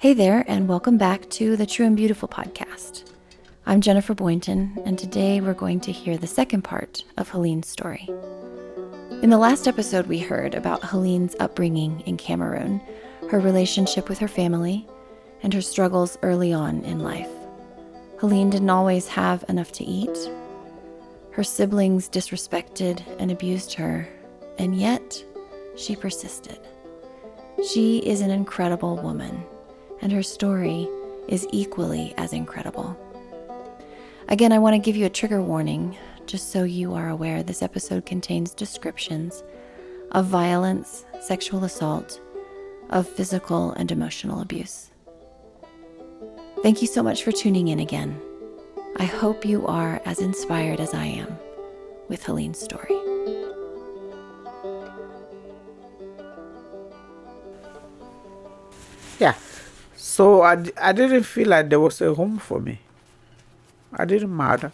Hey there, and welcome back to the True and Beautiful podcast. I'm Jennifer Boynton, and today we're going to hear the second part of Heleine's story. In the last episode, we heard about Heleine's upbringing in Cameroon, her relationship with her family, and her struggles early on in life. Heleine didn't always have enough to eat. Her siblings disrespected and abused her, and yet she persisted. She is an incredible woman and her story is equally as incredible. Again, I want to give you a trigger warning, just so you are aware this episode contains descriptions of violence, sexual assault, of physical and emotional abuse. Thank you so much for tuning in again. I hope you are as inspired as I am with Heleine's story. Yeah. So I, I didn't feel like there was a home for me. I didn't matter.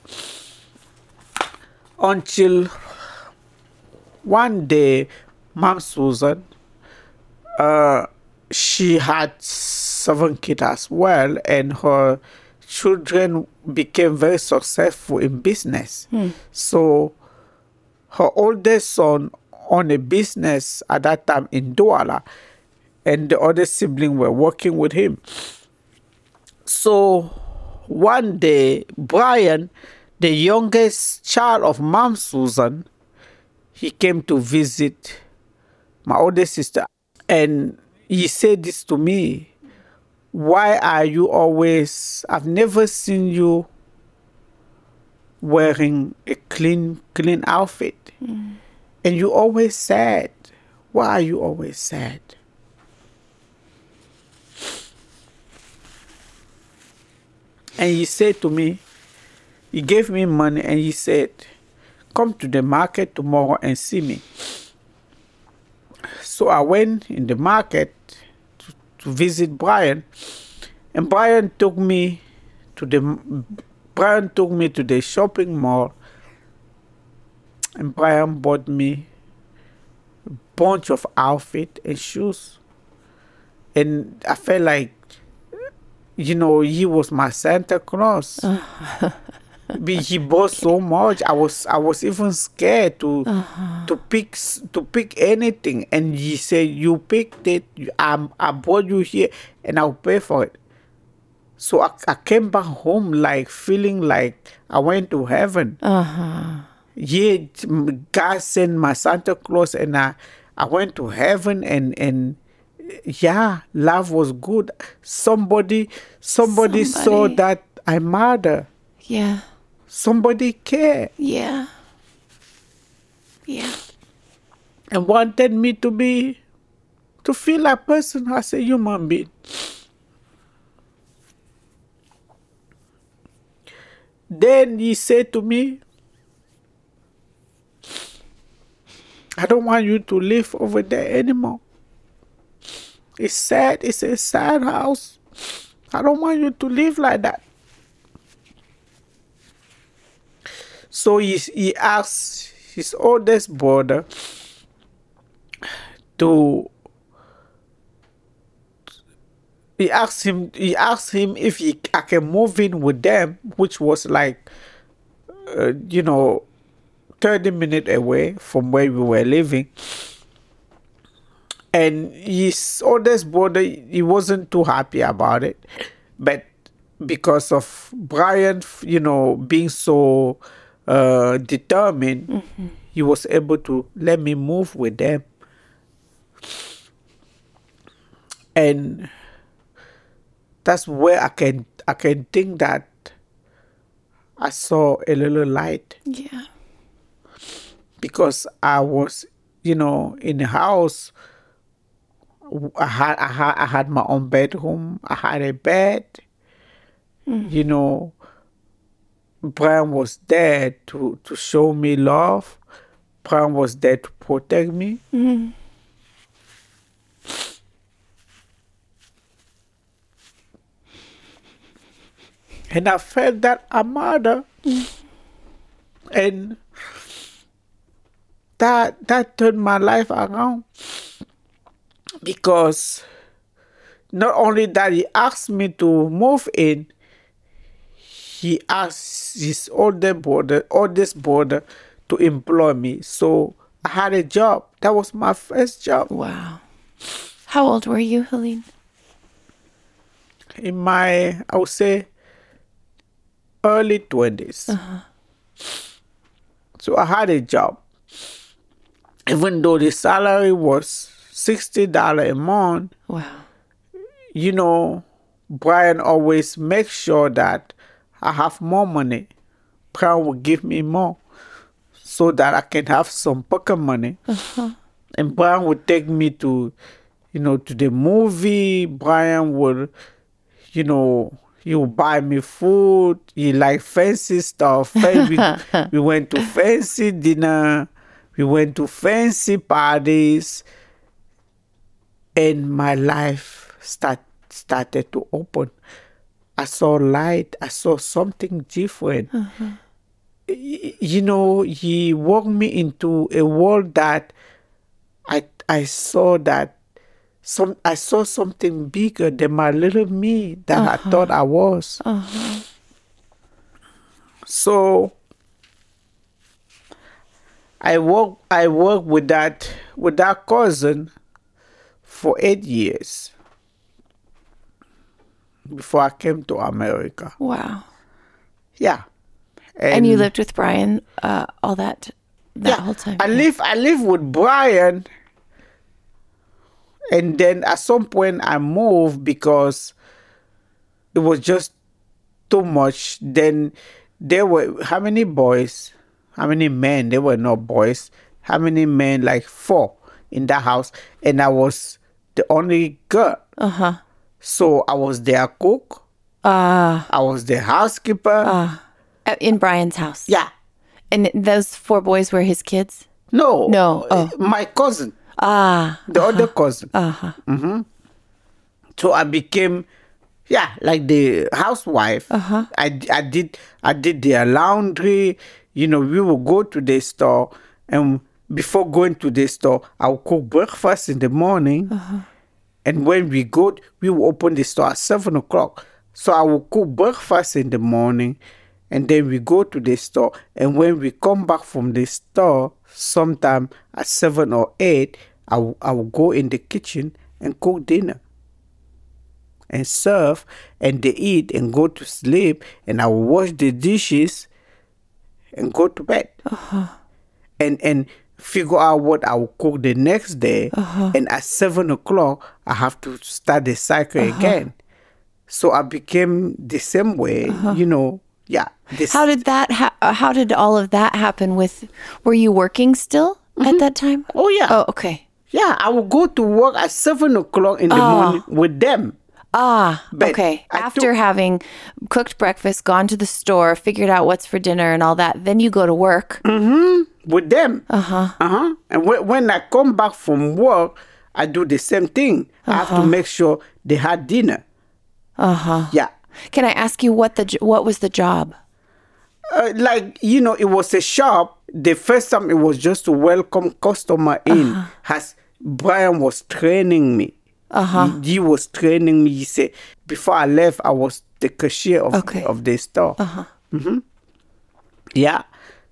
Until one day, Mom Susan, uh, she had seven kids as well, and her children became very successful in business. So her oldest son owned a business at that time in Douala and the other sibling were working with him. So one day, Brian, the youngest child of Mom Susan, he came to visit my older sister, and he said this to me. Why are you always? I've never seen you wearing a clean, clean outfit, mm. and you always sad. Why are you always sad? And he said to me, he gave me money and he said, Come to the market tomorrow and see me. So I went in the market to, to visit Brian, and Brian took me to the Brian took me to the shopping mall, and Brian bought me a bunch of outfit and shoes. And I felt like you know, he was my Santa Claus. Uh-huh. Be- he bought so much. I was I was even scared to uh-huh. to pick to pick anything. And he said, "You picked it. I I brought you here, and I'll pay for it." So I, I came back home like feeling like I went to heaven. Uh-huh. Yeah, mm, God sent my Santa Claus, and I I went to heaven, and and yeah, love was good. Somebody, somebody, saw that I murder. Yeah, Somebody cared yeah, yeah. and wanted me to be, to feel like person as a human being. Then he said to me, I don't want you to live over there anymore. It's sad. It's a sad house. I don't want you to live like that. So he, he asked his oldest brother to he asked him he asked him if he I can move in with them, which was like uh, you know 30 minutes away from where we were living. And his oldest brother he wasn't too happy about it. But because of Brian, you know, being so uh, determined, he was able to let me move with them. And that's where I can I can think that I saw a little light Yeah. because I was, you know, in the house. I had I had I had my own bedroom. I had a bed. Hmm. You know, Brian was there to to show me love. Brian was there to protect me. Hmm. And I felt that a mother. Hmm. And that that turned my life around because not only that, he asked me to move in. He asked his older brother, oldest brother, to employ me. So I had a job. That was my first job. Wow. How old were you, Heleine? In my, I would say, early 20s. Uh-huh. So I had a job. Even though the salary was $60 a month, Wow. you know, Brian always makes sure that I have more money. Brian will give me more so that I can have some pocket money. Uh-huh. And Brian would take me to, you know, to the movie. Brian would, you know, he would buy me food. He like fancy stuff. we, we went to fancy dinner. We went to fancy parties and my life start started to open. I saw light. I saw something different. Uh-huh. Y- You know, he walked me into a world that I I saw that some I saw something bigger than my little me that I uh-huh. thought I was. Uh-huh. So I work I work with that with that cousin for eight years before I came to America. Wow. Yeah. And, you lived with Brian uh, all that that yeah, whole time. I live I live with Brian and then at some point I moved because it was just too much. Then there were how many boys? How many men? There were no boys. How many men? Like four in that house, and I was the only girl. Uh huh. So I was their cook. Ah. I was the housekeeper. Uh, in Brian's house. yeah. And those four boys were his kids. No. No, oh. My cousin. Ah. the other cousin. Uh-huh. Mm-hmm. So I became, yeah, like the housewife. Uh-huh. I, I did I did their laundry. You know, we would go to the store, and before going to the store, I'll cook breakfast in the morning. Uh-huh. And when we go, we will open the store at seven o'clock. So I will cook breakfast in the morning, and then we go to the store. And when we come back from the store, sometime at seven or eight, I will, I will go in the kitchen and cook dinner and serve, and they eat and go to sleep, and I will wash the dishes and go to bed. And and figure out what I will cook the next day. Uh-huh. And at seven o'clock, I have to start the cycle uh-huh. again. So I became the same way, uh-huh. you know. Yeah. How did that? Ha- uh, how did all of that happen? With were you working still at mm-hmm. that time? oh yeah, Oh, okay. yeah. I will go to work at seven o'clock in the ah. morning with them. Ah, But okay. I After took- having cooked breakfast, gone to the store, figured out what's for dinner and all that, then you go to work. with them. Uh Uh-huh. Uh huh. And when, when I come back from work, I do the same thing. I have Uh-huh. to make sure they had dinner. Uh huh. Yeah. Can I ask you what the what was the job? Uh, like you know, it was a shop. The first time it was just to welcome customer in. Uh-huh. Has Brian was training me. Uh huh. He, he was training me. He said before I left, I was the cashier of Okay. of the store. Uh huh. Mm-hmm. Yeah.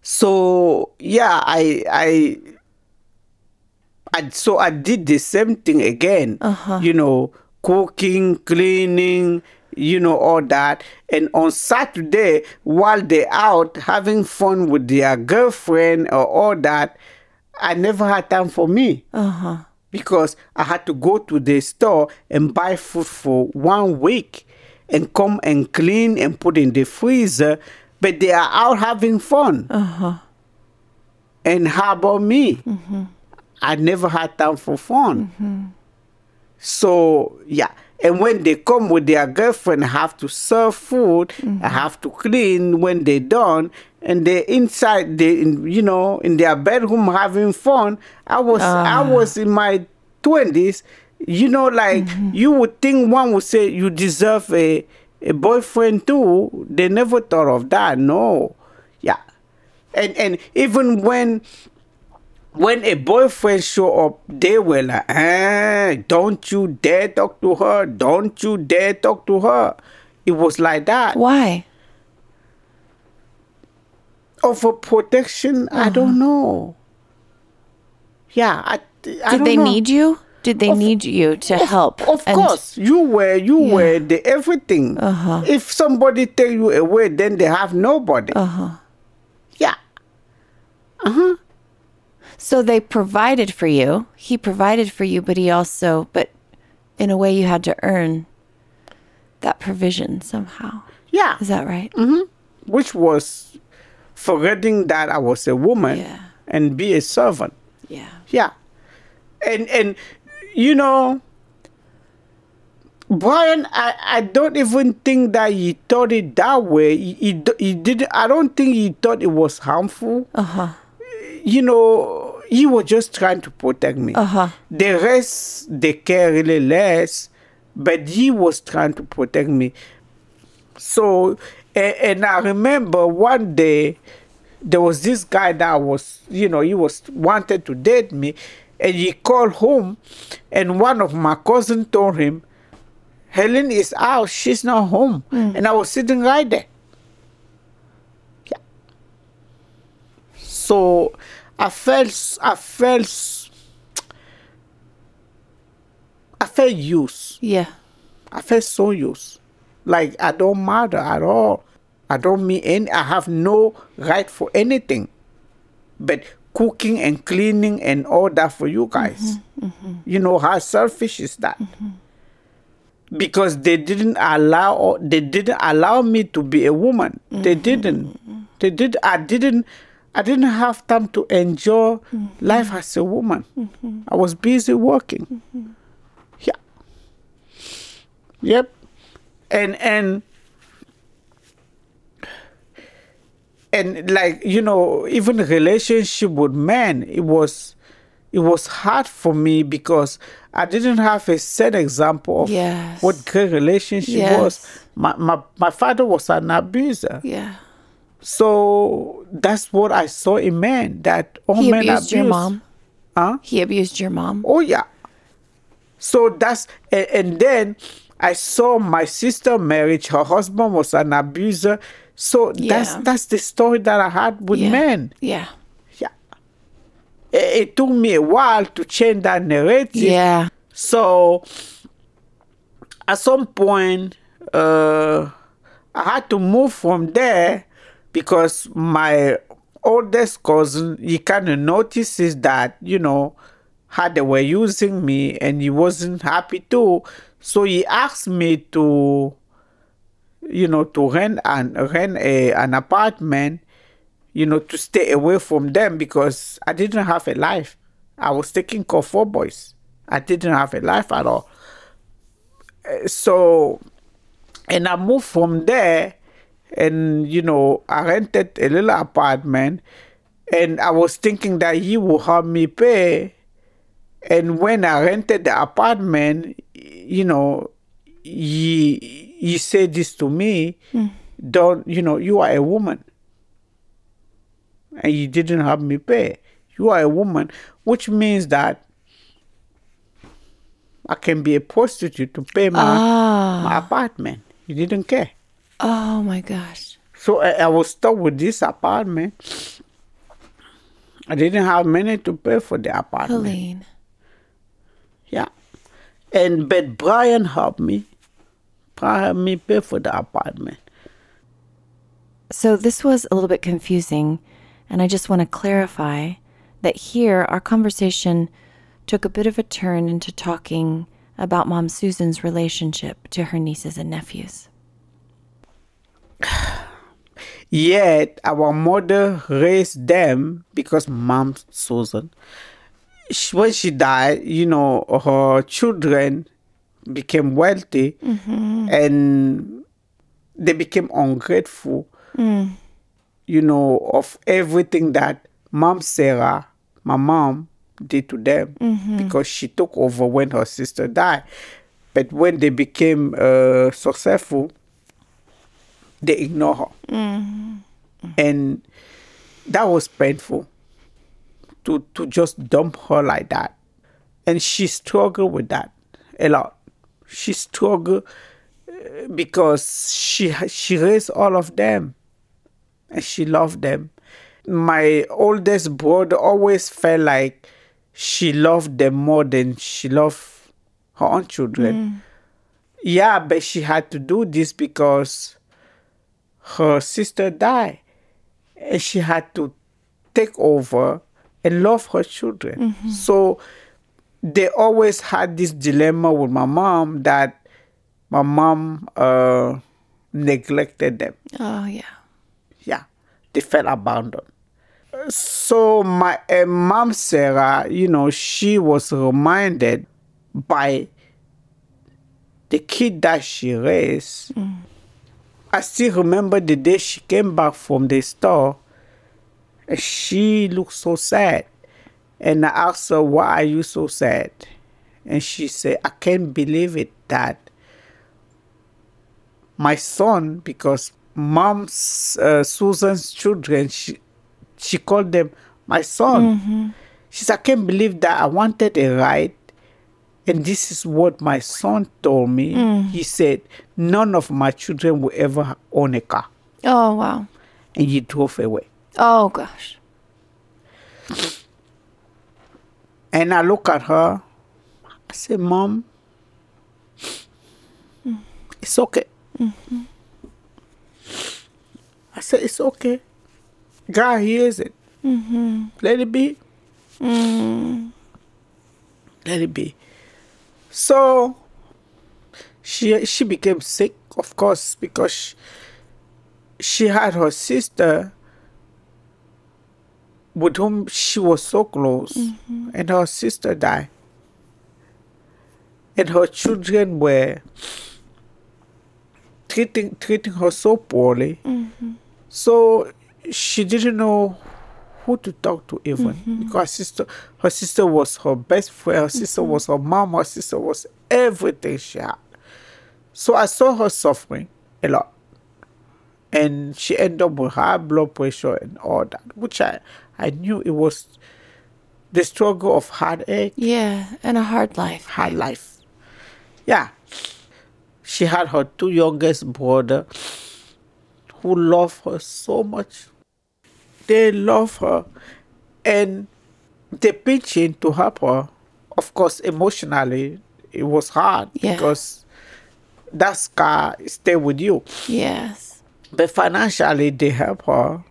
So yeah, I I I so I did the same thing again. Uh-huh. you know, cooking, cleaning, you know, all that. And on Saturday, while they're out having fun with their girlfriend or all that, I never had time for me. Because I had to go to the store and buy food for one week and come and clean and put in the freezer. But they are out having fun. Uh-huh. And how about me? Mm-hmm. I never had time for fun. Mm-hmm. So yeah, and when they come with their girlfriend, I have to serve food. I mm-hmm. have to clean when they're done, and they inside, they in, you know in their bedroom having fun. I was I was in my twenties. You know, like you would think one would say you deserve a a boyfriend too. They never thought of that. No, yeah, and and even when when a boyfriend show up, they were like, eh, don't you dare talk to her. Don't you dare talk to her. It was like that. Why? Over protection, I don't know. Yeah, I, I Did they know. need you? Did they need you to help? Of And- course, you were you were the everything. Uh-huh. If somebody take you away, then they have nobody. Uh-huh. Yeah. So they provided for you. He provided for you, but he also, but in a way, you had to earn that provision somehow. Yeah. Is that right? Which was forgetting that I was a woman Yeah. and be a servant. Yeah. Yeah. And and you know Brian, I, I don't even think that he thought it that way. He, he, d- he didn't. I don't think he thought it was harmful. Uh huh. You know, he was just trying to protect me. Uh huh. The rest, they care really less, but he was trying to protect me. So, and, and I remember one day, there was this guy that was, you know, he was wanted to date me, and he called home, and one of my cousin told him, Helen is out, she's not home, hmm. and I was sitting right there. Yeah. So, I felt, I felt, I felt used. Yeah. I felt so used. Like I don't matter at all. I don't mean any I have no right for anything. But cooking and cleaning and all that for you guys. Mm-hmm, mm-hmm. You know how selfish is that? Mm-hmm. Because they didn't allow they didn't allow me to be a woman. They didn't. They did I didn't I didn't have time to enjoy life as a woman. I was busy working. Yeah. Yep. And and and like you know, even relationship with men, it was it was hard for me because I didn't have a set example of Yes. what great relationship Yes. was. My, my my father was an abuser. Yeah. So that's what I saw in men that all He men abused your abuse. mom. Huh? He abused your mom. Oh yeah. So that's and, and then I saw my sister marriage. Her husband was an abuser. So that's Yeah. that's the story that I had with yeah. men. Yeah. Yeah. It, it took me a while to change that narrative. Yeah. So at some point, uh, I had to move from there because my oldest cousin, he kind of notices that, you know, how they were using me and he wasn't happy too. So he asked me to, you know, to rent an rent a, an apartment, you know, to stay away from them because I didn't have a life. I was taking care of four boys. I didn't have a life at all. Uh, So, and I moved from there, and you know, I rented a little apartment, and I was thinking that he would help me pay. And when I rented the apartment, you know, he said this to me, don't you know, you are a woman, and you didn't have me pay. You are a woman, which means that I can be a prostitute to pay my, Ah. my apartment. You didn't care. Oh my gosh. So I, I was stuck with this apartment. I didn't have money to pay for the apartment. Heleine. Yeah. And but Brian helped me. Brian helped me pay for the apartment. So this was a little bit confusing, and I just want to clarify that here our conversation took a bit of a turn into talking about Mom Susan's relationship to her nieces and nephews. Yet our mother raised them because mom Susan. When she died, you know, her children became wealthy mm-hmm. and they became ungrateful. Mm. You know, of everything that mom Sarah, my mom, did to them mm-hmm. because she took over when her sister died. But when they became uh, successful, they ignore her. Mm-hmm. And that was painful to, to just dump her like that. And she struggled with that a lot. She struggled uh, because she she raised all of them and she loved them. My oldest brother always felt like she loved them more than she loved her own children. Yeah, but she had to do this because her sister died and she had to take over and love her children. So they always had this dilemma with my mom that my mom uh, neglected them. Oh, yeah. Yeah, they felt abandoned. So my uh, mom Sarah, you know, she was reminded by the kid that she raised. I still remember the day she came back from the store. And She looked so sad. And I asked her, Why are you so sad? And she said, I can't believe it that my son, because mom's uh, Susan's children, she, she called them my son. She said, I can't believe that I wanted a ride. And this is what my son told me. He said, None of my children will ever own a car. Oh, wow. And he drove away. Oh, gosh. And I look at her. I say, Mom, it's okay. I say, It's okay. God hears it. Let it be. Let it be. So she she became sick, of course, because she, she had her sister with whom she was so close, mm-hmm. and her sister died. And her children were treating treating her so poorly. Mm-hmm. So she didn't know who to talk to even mm-hmm. because her sister her sister was her best friend, her sister was her mom, her sister was everything she had. So I saw her suffering a lot. And she ended up with high blood pressure and all that, which I, I knew it was the struggle of heartache, Yeah, and a hard life. hard life. Yeah. She had her two youngest brother who love her so much. They love her and they pitch in to help her. Of course, emotionally, it was hard Yeah. because that scar stay with you. Yes. But financially, they help her.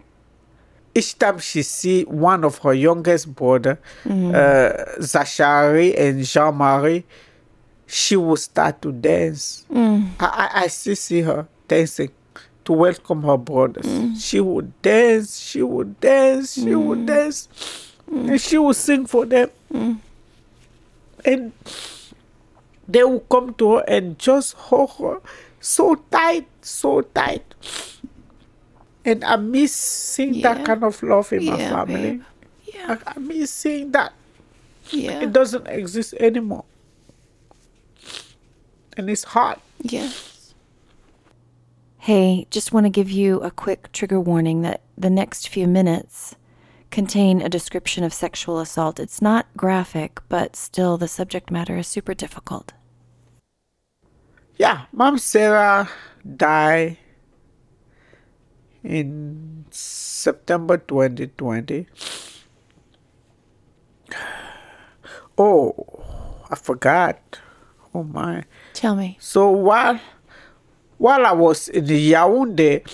Each time she see one of her youngest brother, mm-hmm. uh, Zachary and Jean-Marie, she will start to dance. Mm. I, I, I still see her dancing to welcome her brothers. Mm. She would dance, she would dance, she would mm. dance, and she would sing for them. And they will come to her and just hold her so tight, so tight. And I miss seeing Yeah. that kind of love in my family. babe. Yeah. I, I miss seeing that. Yeah. It doesn't exist anymore. And it's hard. Yes. Hey, just want to give you a quick trigger warning that the next few minutes contain a description of sexual assault. It's not graphic, but still the subject matter is super difficult. Yeah, Mom Sarah died in September 2020. Oh, I forgot. Oh my. Tell me. So while while I was in Yaoundé,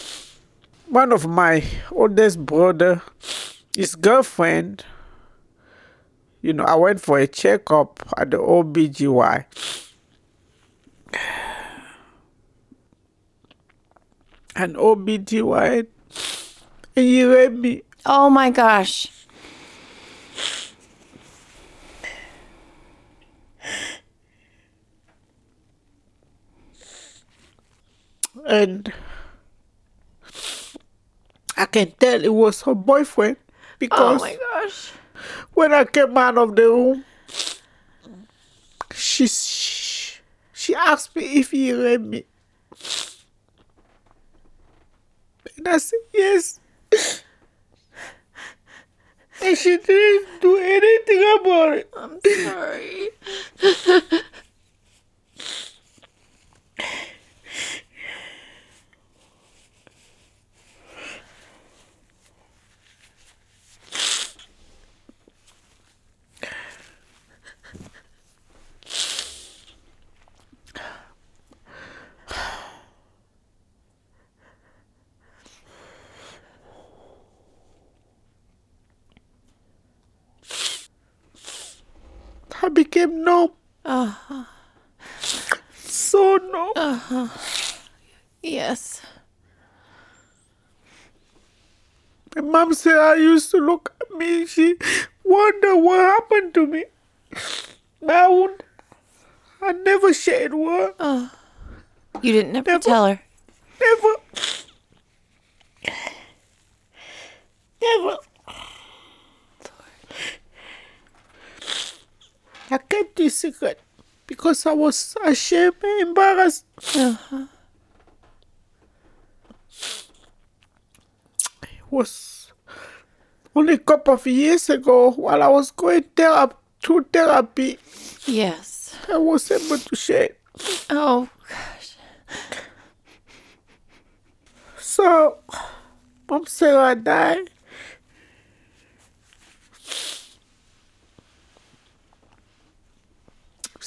one of my oldest brother, his girlfriend, you know, I went for a checkup at the OBGY. And OBGY, and he raped me. Oh my gosh. and I can tell it was her boyfriend because Oh my gosh. when I came out of the room, she she, she asked me if he raped me, and yes. And she didn't do anything about it. I'm sorry. I became Uh-huh. So no. Uh-huh. yes. My mom said I used to look at me. She wonder what happened to me. But I won't. I never shared word. Oh. You didn't ever Never. tell her. Never. Never. I secret because I was ashamed and embarrassed. Uh-huh. It was only a couple of years ago while I was going therapy, through therapy, Yes. I was able to share. Oh, gosh. So, Mom Sarah died.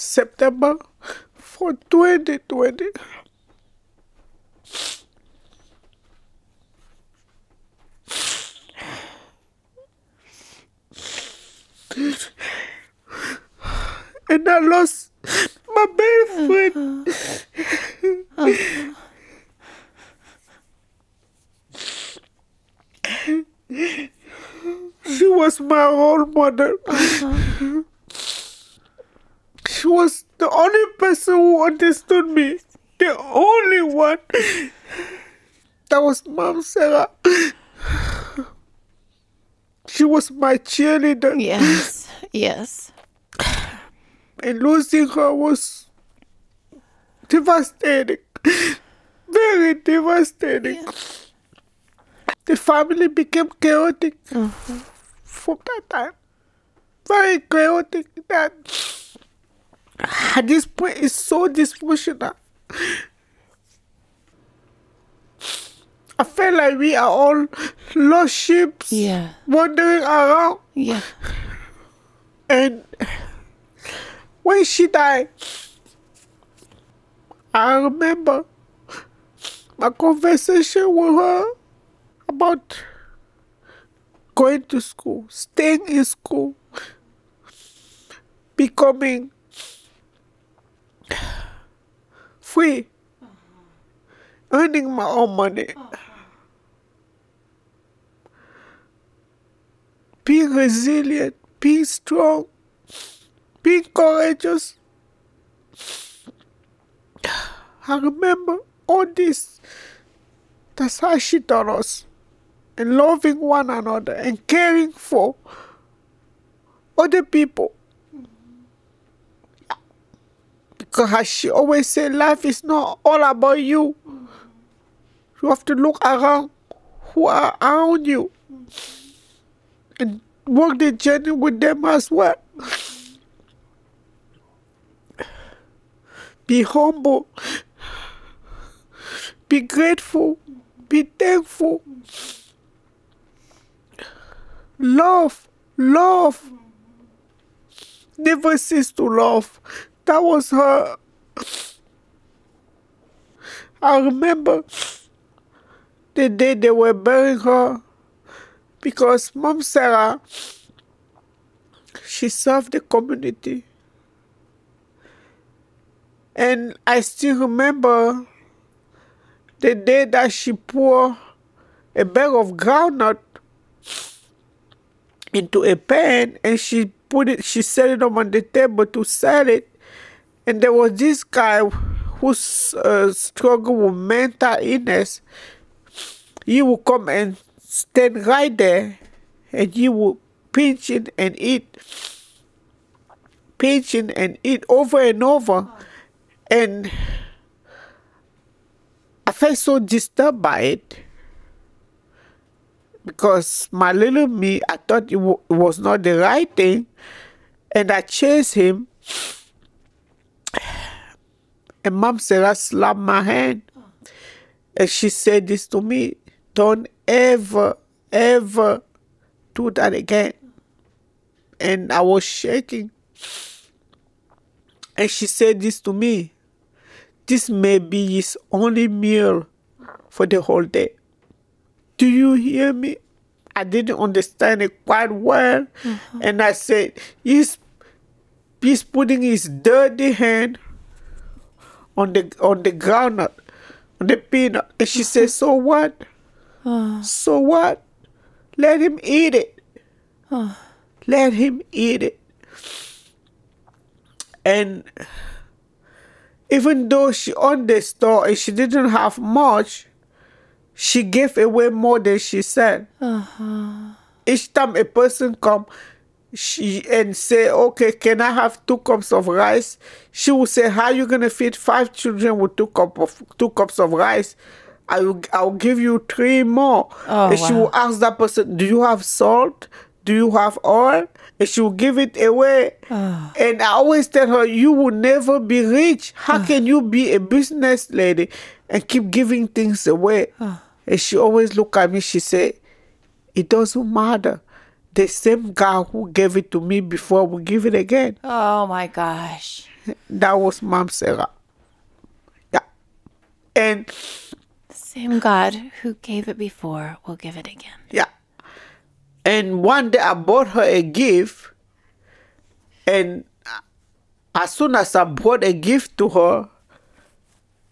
September for 2020. And I lost my best friend. She was my role model. Uh-huh. She was the only person who understood me. The only one. That was Mom Sarah. She was my cheerleader. Yes. Yes. And losing her was devastating. Very devastating. The family became chaotic mm-hmm. from that time. Very chaotic that at this point it's so dysfunctional. I feel like we are all lost sheep Yeah. wandering around Yeah. and when she died, I remember my conversation with her about going to school, staying in school, becoming free, earning my own money, being resilient, being strong, being courageous. I remember all this. That's how she taught us. And loving one another and caring for other people. As she always said, life is not all about you. You have to look around who are around you and walk the journey with them as well. Be humble. Be grateful. Be thankful. Love. Love. Never cease to love. That was her. I remember the day they were burying her because Mom Sarah, she served the community. And I still remember the day that she poured a bag of groundnut into a pan and she put it, she set it up on the table to sell it. And there was this guy who uh, struggled with mental illness. He would come and stand right there and he would pinch it and eat, pinch it and eat over and over. And I felt so disturbed by it. because my little me, I thought it, w- it was not the right thing, and I chased him. And Mom Sarah slapped my hand, and she said this to me: "Don't ever, ever do that again." And I was shaking, and she said this to me: "This may be his only meal for the whole day." Do you hear me? I didn't understand it quite well. Mm-hmm. And I said, he's, he's putting his dirty hand on the on the ground on the peanut. And she said, So what? So what? Let him eat it. Let him eat it. And even though she owned the store and she didn't have much, she gave away more than she said. Uh-huh. Each time a person come, she and say, "Okay, can I have two cups of rice?" She will say, "How you gonna feed five children with two cup of two cups of rice?" I will, I'll give you three more. Oh, and she wow. will ask that person, "Do you have salt? Do you have oil?" And she will give it away. Ah. And I always tell her, "You will never be rich. How ah. can you be a business lady and keep giving things away?" Ah. And she always look at me. She say, "It doesn't matter. The same God who gave it to me before will give it again." Oh my gosh. That was Mom Sarah. Yeah. And Same God who gave it before will give it again. yeah. And one day I bought her a gift. And as soon as I brought a gift to her,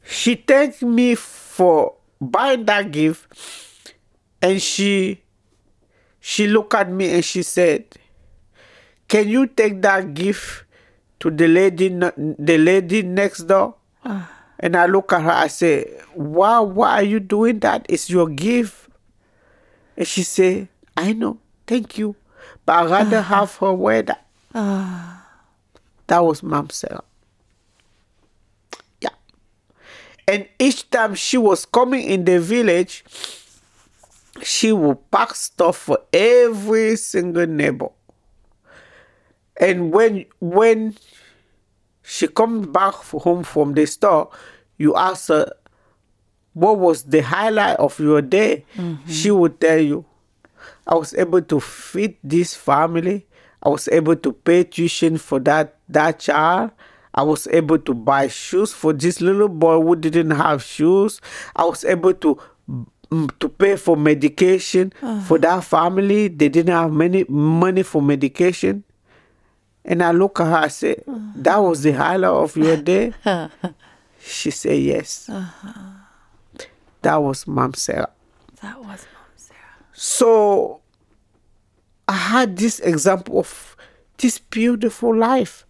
she thanked me for buying that gift. And she she looked at me and she said, Can you take that gift to the lady the lady next door? Ah. And I look at her, I say, Why why are you doing that? It's your gift. And she said, I know, thank you. But I'd rather ah. have her wear that. Ah. That was Mom Sarah. Yeah. And each time she was coming in the village, she would pack stuff for every single neighbor. And when when she comes back home from the store, you ask her, what was the highlight of your day? Mm-hmm. She would tell you, I was able to feed this family. I was able to pay tuition for that, that child. I was able to buy shoes for this little boy who didn't have shoes. I was able to to pay for medication for uh-huh. that family. They didn't have many money for medication. And I look at her, I say, uh-huh. That was the highlight of your day? she said, Yes. Uh-huh. That was Mom Sarah. That was Mom Sarah. So I had this example of this beautiful life.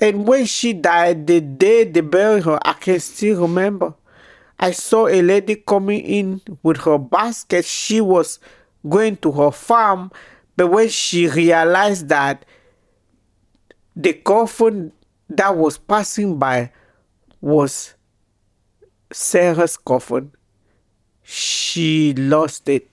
And when she died, the day they buried her, I can still remember. I saw a lady coming in with her basket. She was going to her farm, but when she realized that the coffin that was passing by was Sarah's coffin, she lost it.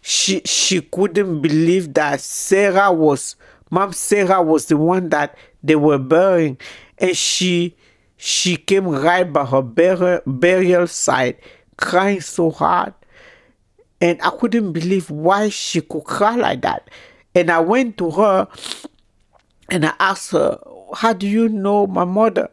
She she couldn't believe that Sarah was Mom Sarah was the one that they were burying, and she she came right by her burial, burial site, crying so hard, and I couldn't believe why she could cry like that. And I went to her, and I asked her, "How do you know my mother?"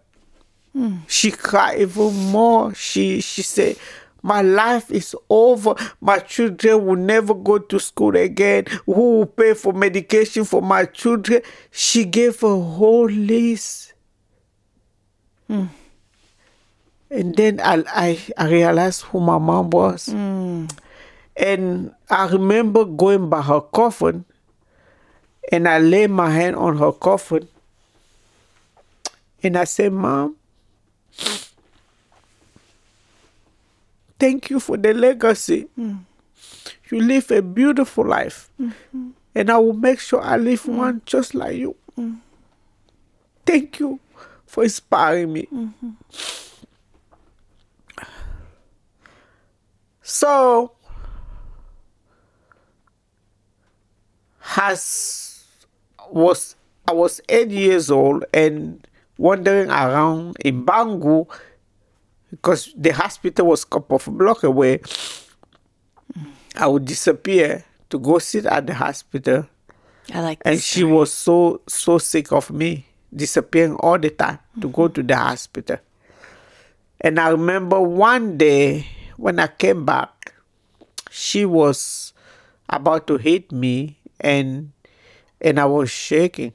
Hmm. She cried even more. She she said, My life is over. My children will never go to school again. Who will pay for medication for my children? She gave a whole list. Hmm. And then I, I I realized who my mom was. Hmm. And I remember going by her coffin and I lay my hand on her coffin and I said, Mom, thank you for the legacy. Hmm. You live a beautiful life. And I will make sure I live one just like you. Thank you for inspiring me. So, has was I was eight years old and wandering around in Bangu because the hospital was a couple of block away. I would disappear to go sit at the hospital, I like and this she was so so sick of me, disappearing all the time to go to the hospital. And I remember one day when I came back, she was about to hit me, and and I was shaking.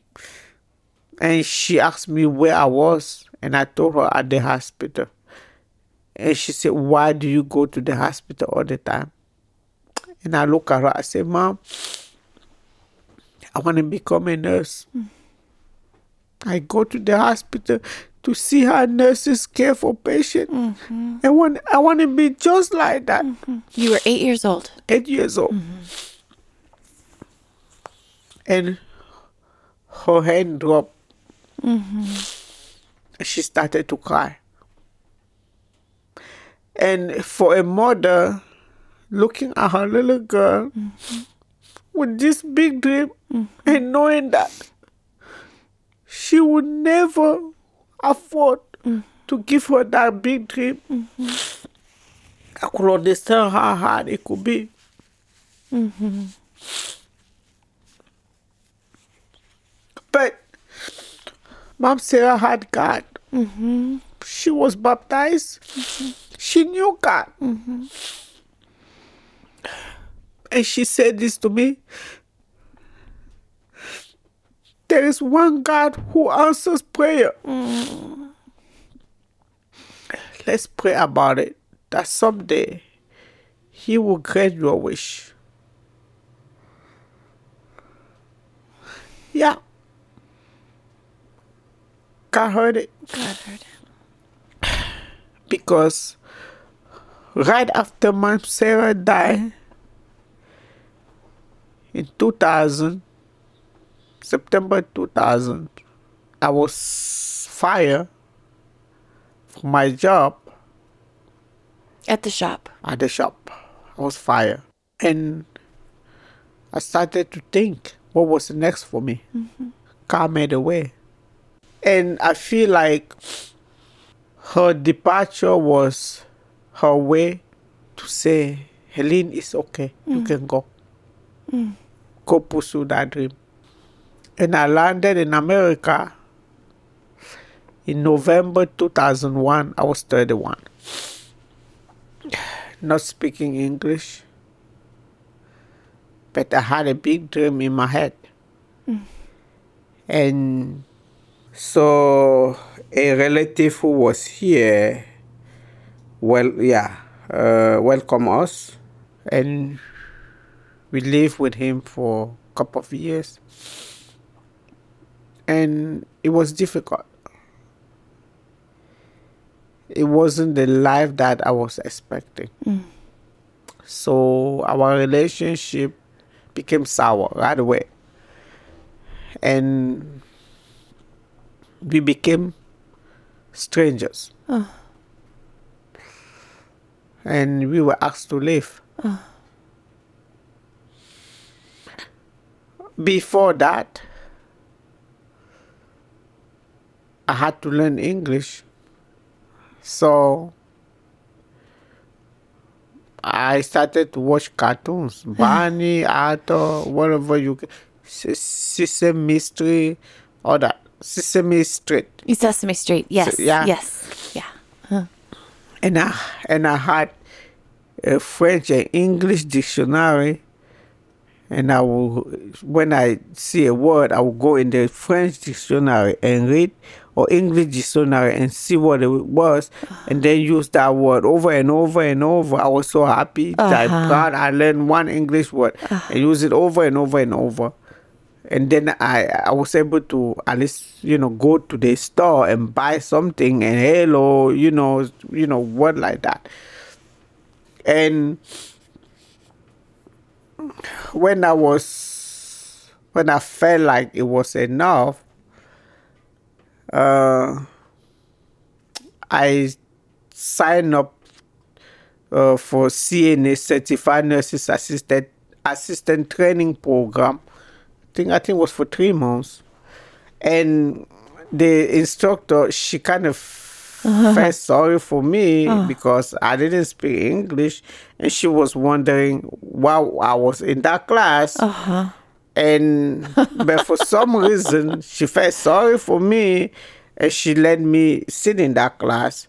And she asked me where I was, and I told her at the hospital. And she said, Why do you go to the hospital all the time? And I look at her, I said, Mom, I want to become a nurse. I go to the hospital to see how nurses care for patients. Mm-hmm. I want, I want to be just like that. Mm-hmm. You were eight years old. Eight years old. Mm-hmm. And her hand dropped. And she started to cry. And for a mother looking at her little girl with this big dream and knowing that she would never afford to give her that big dream, I could understand how hard it could be. But Mom Sarah had God. She was baptized. She knew God. And she said this to me. There is one God who answers prayer. Let's pray about it. That someday He will grant your wish. Yeah. God heard it God heard it. because right after Mom Sarah died uh-huh. in 2000, September 2000, I was fired from my job At the shop. at the shop. I was fired. And I started to think what was next for me. Mm-hmm. God made a way. And I feel like her departure was her way to say, Heleine, it's okay. You mm. can go. Mm. Go pursue that dream. And I landed in America in November 2001. I was 31 not speaking English, but I had a big dream in my head. And so a relative who was here, well, yeah, uh, welcome us, and we lived with him for a couple of years, and it was difficult. It wasn't the life that I was expecting. Mm. So our relationship became sour right away. And we became strangers. Ah. And we were asked to leave. Ah. Before that, I had to learn English. So I started to watch cartoons, Barney, Arthur, whatever you, ca- S- Sesame Street, all that. Sesame Street. Sesame Street. Yes. yeah. Yes. Yeah. and I and I had a French and English dictionary. And I will, when I see a word, I will go in the French dictionary and read, or English dictionary and see what it was, and then use that word over and over and over. I was so happy, that Uh-huh. proud. I learned one English word and use it over and over and over. And then I, I was able to at least you know go to the store and buy something and hello you know you know word like that and when I was when I felt like it was enough, uh, I signed up uh, for CNA Certified Nurses Assistant Assistant Training Program. I think it was for three months, and the instructor she kind of felt sorry for me because I didn't speak English, and she was wondering why I was in that class. And but for some reason she felt sorry for me, and she let me sit in that class.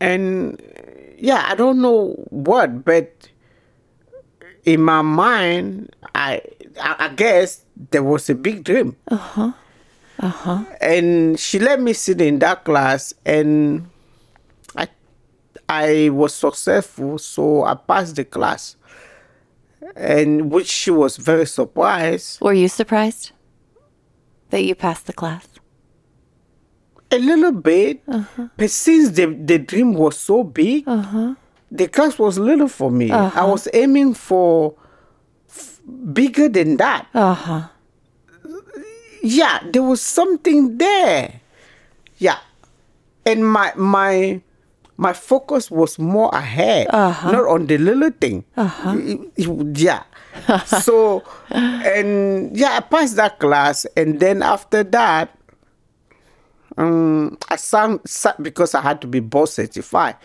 And yeah, I don't know what, but in my mind, I I, I guess there was a big dream. uh-huh uh-huh And she let me sit in that class, and I I was successful, so I passed the class, and which she was very surprised. Were you surprised that you passed the class? A little bit, uh-huh. but since the the dream was so big, uh-huh. the class was little for me. I uh-huh. was aiming for f- bigger than that. Uh huh. yeah, there was something there. Yeah. And my my my focus was more ahead, not on the little thing. Y- Yeah. so and yeah, I passed that class and then after that um, I sang sa- because I had to be boss certified.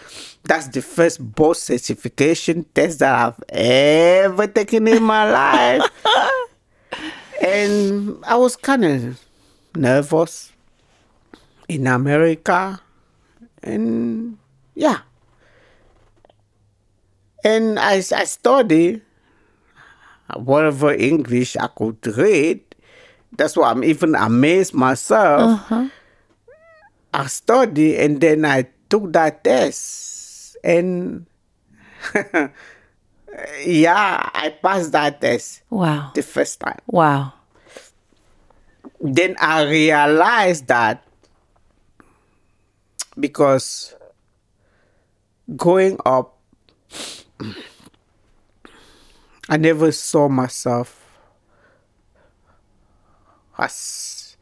That's the first boss certification test that I've ever taken in my life and I was kind of nervous in America, and yeah, and I I studied whatever English I could read. That's why I'm even amazed myself. Uh-huh. I studied and then I took that test, and yeah, I passed that test Wow. the first time Wow. then I realized that because growing up, I never saw myself as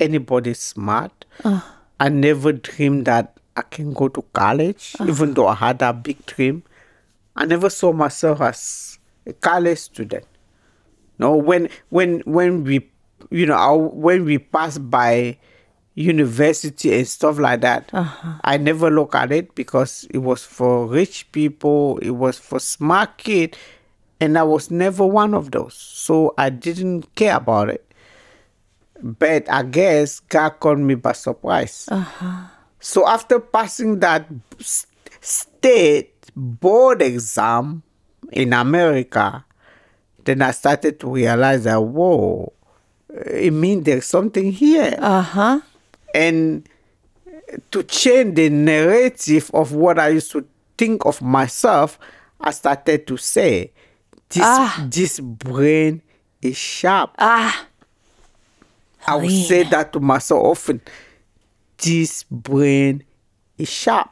anybody smart. Ah. I never dreamed that I can go to college, ah. even though I had that big dream. I never saw myself as a college student. No, when when when we, you know, our, when we pass by university and stuff like that, I never look at it because it was for rich people, it was for smart kid, and I was never one of those. So I didn't care about it. But I guess God caught me by surprise. So after passing that state board exam in America, then I started to realize that whoa, it means there's something here. Uh huh. And to change the narrative of what I used to think of myself, I started to say, this this brain is sharp. Ah. I would say that to myself often. This brain is sharp.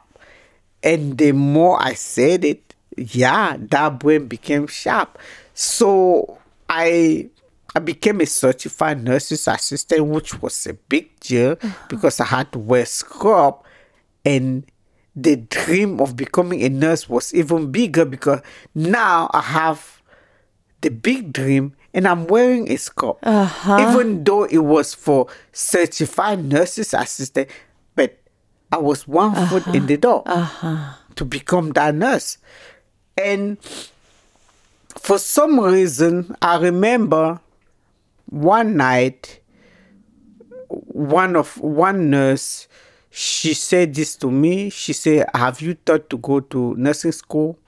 And the more I said it, yeah, that brain became sharp. So I I became a certified nurse's assistant, which was a big deal uh-huh. because I had to wear scrub and the dream of becoming a nurse was even bigger because now I have the big dream and I'm wearing a scrub. Uh-huh. Even though it was for certified nurses assistant, but I was one uh-huh. foot in the door to become that nurse. And for some reason, I remember one night, one of one nurse, she said this to me. She said, "Have you thought to go to nursing school?"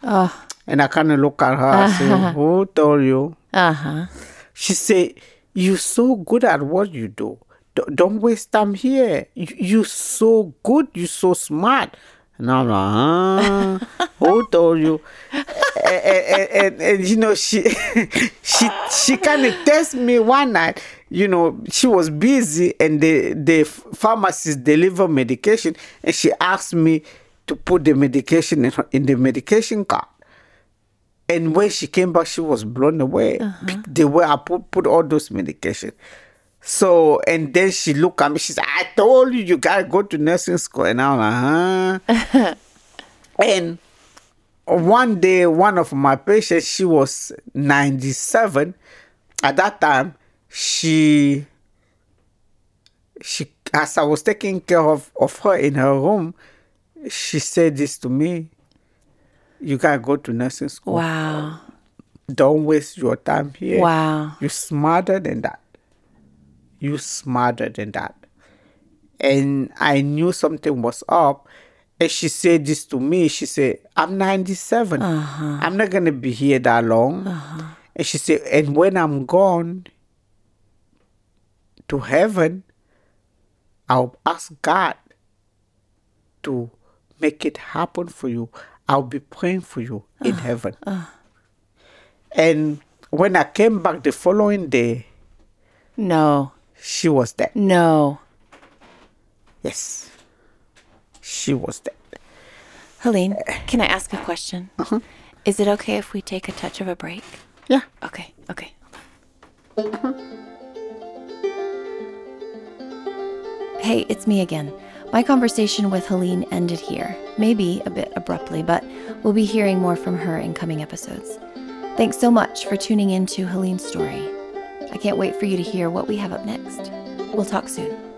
And I kind of look at her. I said, "Who told you?" Uh huh. She said, "You're so good at what you do. D- Don't waste time here. You- You're so good. You're so smart." And I'm like, huh? Who told you? and, and, and, you know, she she she kind of tested me one night. You know, she was busy, and the the pharmacist deliver medication, and she asked me to put the medication in, her, in the medication cart. And when she came back, she was blown away. Uh-huh. Be- The way I put, put all those medication. So, and then she looked at me. She said, I told you, you got to go to nursing school. And I'm like, huh? and one day, one of my patients, she was 97. at that time, she she as I was taking care of, of her in her room, she said this to me. You gotta go to nursing school. Wow. Don't waste your time here. Wow. You're smarter than that. You're smarter than that. And I knew something was up. And she said this to me. She said, I'm 97. Uh-huh. I'm not going to be here that long. Uh-huh. And she said, and when I'm gone to heaven, I'll ask God to make it happen for you. I'll be praying for you in uh-huh. heaven. And when I came back the following day, No. she was dead. No. Yes. She was dead. Heleine, can I ask a question? Uh-huh. Is it okay if we take a touch of a break? Yeah. Okay, okay. Hey, it's me again. My conversation with Heleine ended here, maybe a bit abruptly, but we'll be hearing more from her in coming episodes. Thanks so much for tuning in to Heleine's story. I can't wait for you to hear what we have up next. We'll talk soon.